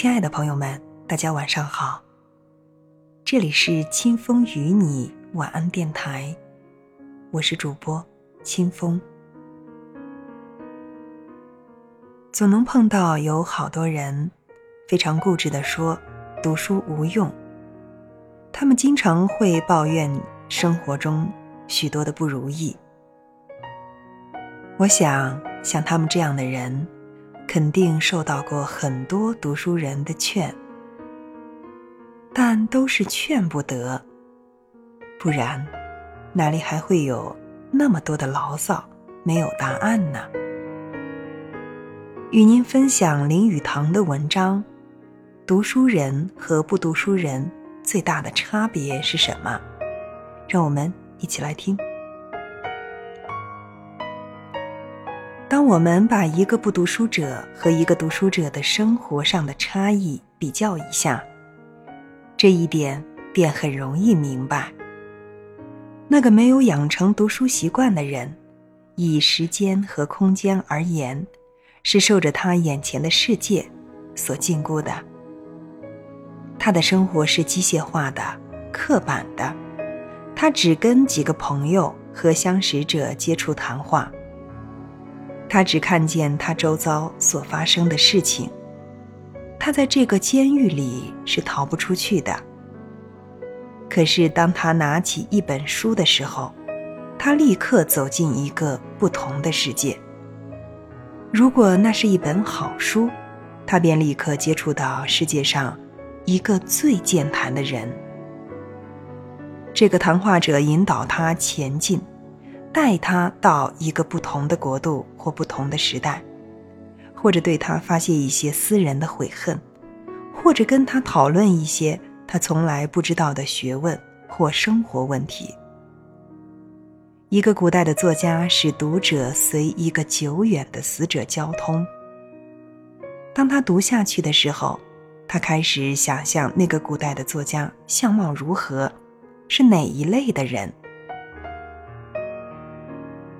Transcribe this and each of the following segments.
亲爱的朋友们，大家晚上好。这里是清风与你晚安电台，我是主播清风。总能碰到有好多人非常固执的说读书无用，他们经常会抱怨生活中许多的不如意。我想，像他们这样的人。肯定受到过很多读书人的劝，但都是劝不得。不然，哪里还会有那么多的牢骚没有答案呢？与您分享林语堂的文章：读书人和不读书人最大的差别是什么？让我们一起来听。当我们把一个不读书者和一个读书者的生活上的差异比较一下，这一点便很容易明白。那个没有养成读书习惯的人，以时间和空间而言，是受着他眼前的世界所禁锢的。他的生活是机械化的、刻板的，他只跟几个朋友和相识者接触谈话。他只看见他周遭所发生的事情，他在这个监狱里是逃不出去的。可是当他拿起一本书的时候，他立刻走进一个不同的世界。如果那是一本好书，他便立刻接触到世界上一个最健谈的人。这个谈话者引导他前进。带他到一个不同的国度或不同的时代，或者对他发泄一些私人的悔恨，或者跟他讨论一些他从来不知道的学问或生活问题。一个古代的作家使读者随一个久远的死者交通。当他读下去的时候，他开始想象那个古代的作家相貌如何，是哪一类的人。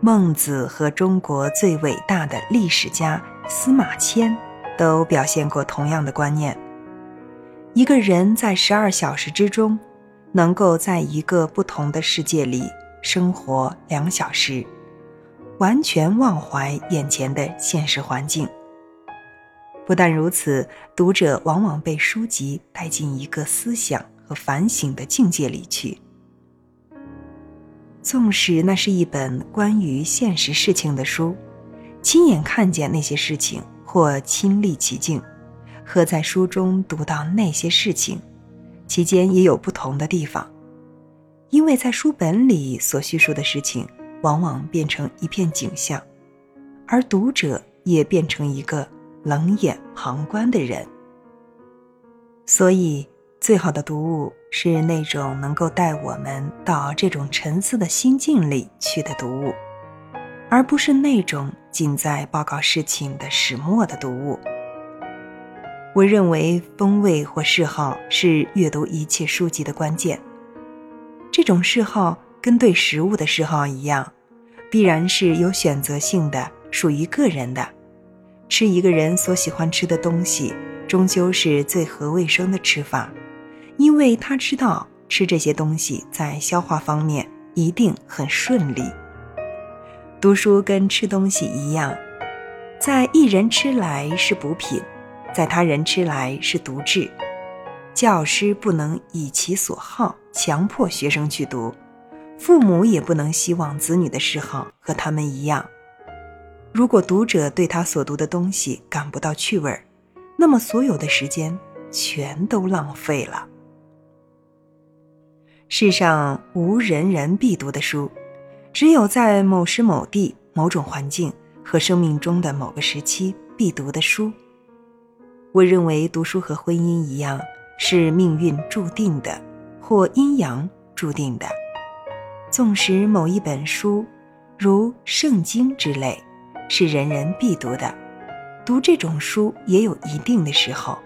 孟子和中国最伟大的历史家司马迁都表现过同样的观念：一个人在十二小时之中，能够在一个不同的世界里生活两小时，完全忘怀眼前的现实环境。不但如此，读者往往被书籍带进一个思想和反省的境界里去。纵使那是一本关于现实事情的书，亲眼看见那些事情或亲历其境，和在书中读到那些事情，其间也有不同的地方，因为在书本里所叙述的事情往往变成一片景象，而读者也变成一个冷眼旁观的人，所以。最好的读物是那种能够带我们到这种沉思的心境里去的读物，而不是那种仅在报告事情的始末的读物。我认为风味或嗜好是阅读一切书籍的关键。这种嗜好跟对食物的嗜好一样，必然是有选择性的，属于个人的。吃一个人所喜欢吃的东西，终究是最合卫生的吃法。因为他知道吃这些东西在消化方面一定很顺利。读书跟吃东西一样，在一人吃来是补品，在他人吃来是毒质。教师不能以其所好强迫学生去读，父母也不能希望子女的嗜好和他们一样。如果读者对他所读的东西感不到趣味儿，那么所有的时间全都浪费了。世上无人人必读的书，只有在某时某地、某种环境和生命中的某个时期必读的书。我认为读书和婚姻一样，是命运注定的，或阴阳注定的。纵使某一本书，如圣经之类，是人人必读的，读这种书也有一定的时候。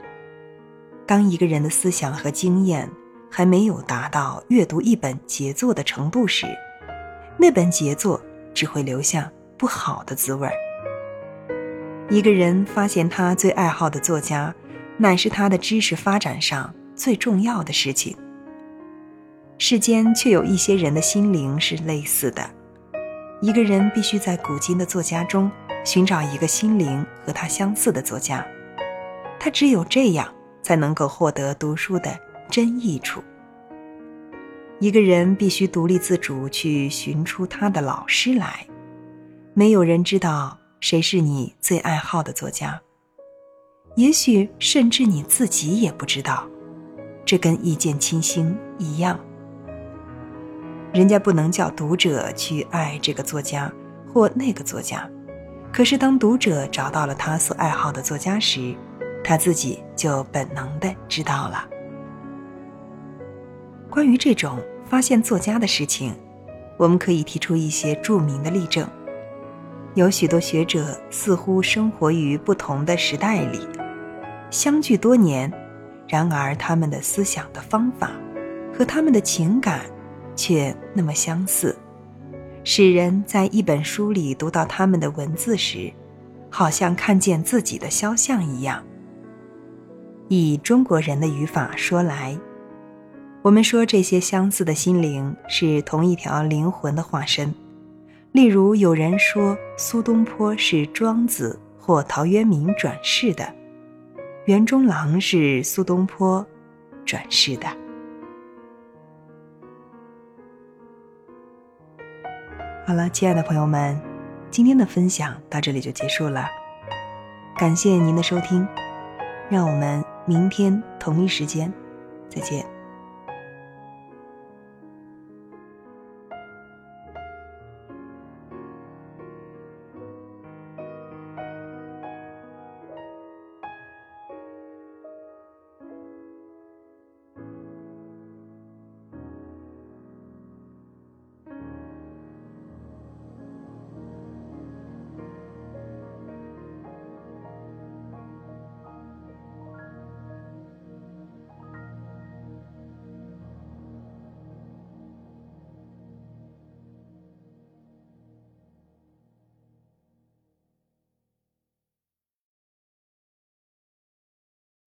当一个人的思想和经验。还没有达到阅读一本杰作的程度时，那本杰作只会留下不好的滋味儿。一个人发现他最爱好的作家，乃是他的知识发展上最重要的事情。世间却有一些人的心灵是类似的，一个人必须在古今的作家中寻找一个心灵和他相似的作家，他只有这样才能够获得读书的真益处。一个人必须独立自主去寻出他的老师来，没有人知道谁是你最爱好的作家，也许甚至你自己也不知道，这跟一见倾心一样。人家不能叫读者去爱这个作家或那个作家，可是当读者找到了他所爱好的作家时，他自己就本能的知道了。关于这种发现作家的事情，我们可以提出一些著名的例证。有许多学者似乎生活于不同的时代里，相距多年，然而他们的思想的方法和他们的情感。却那么相似，使人在一本书里读到他们的文字时，好像看见自己的肖像一样。以中国人的语法说来，我们说这些相似的心灵是同一条灵魂的化身。例如，有人说苏东坡是庄子或陶渊明转世的，袁中郎是苏东坡转世的。好了，亲爱的朋友们，今天的分享到这里就结束了。感谢您的收听，让我们明天同一时间再见。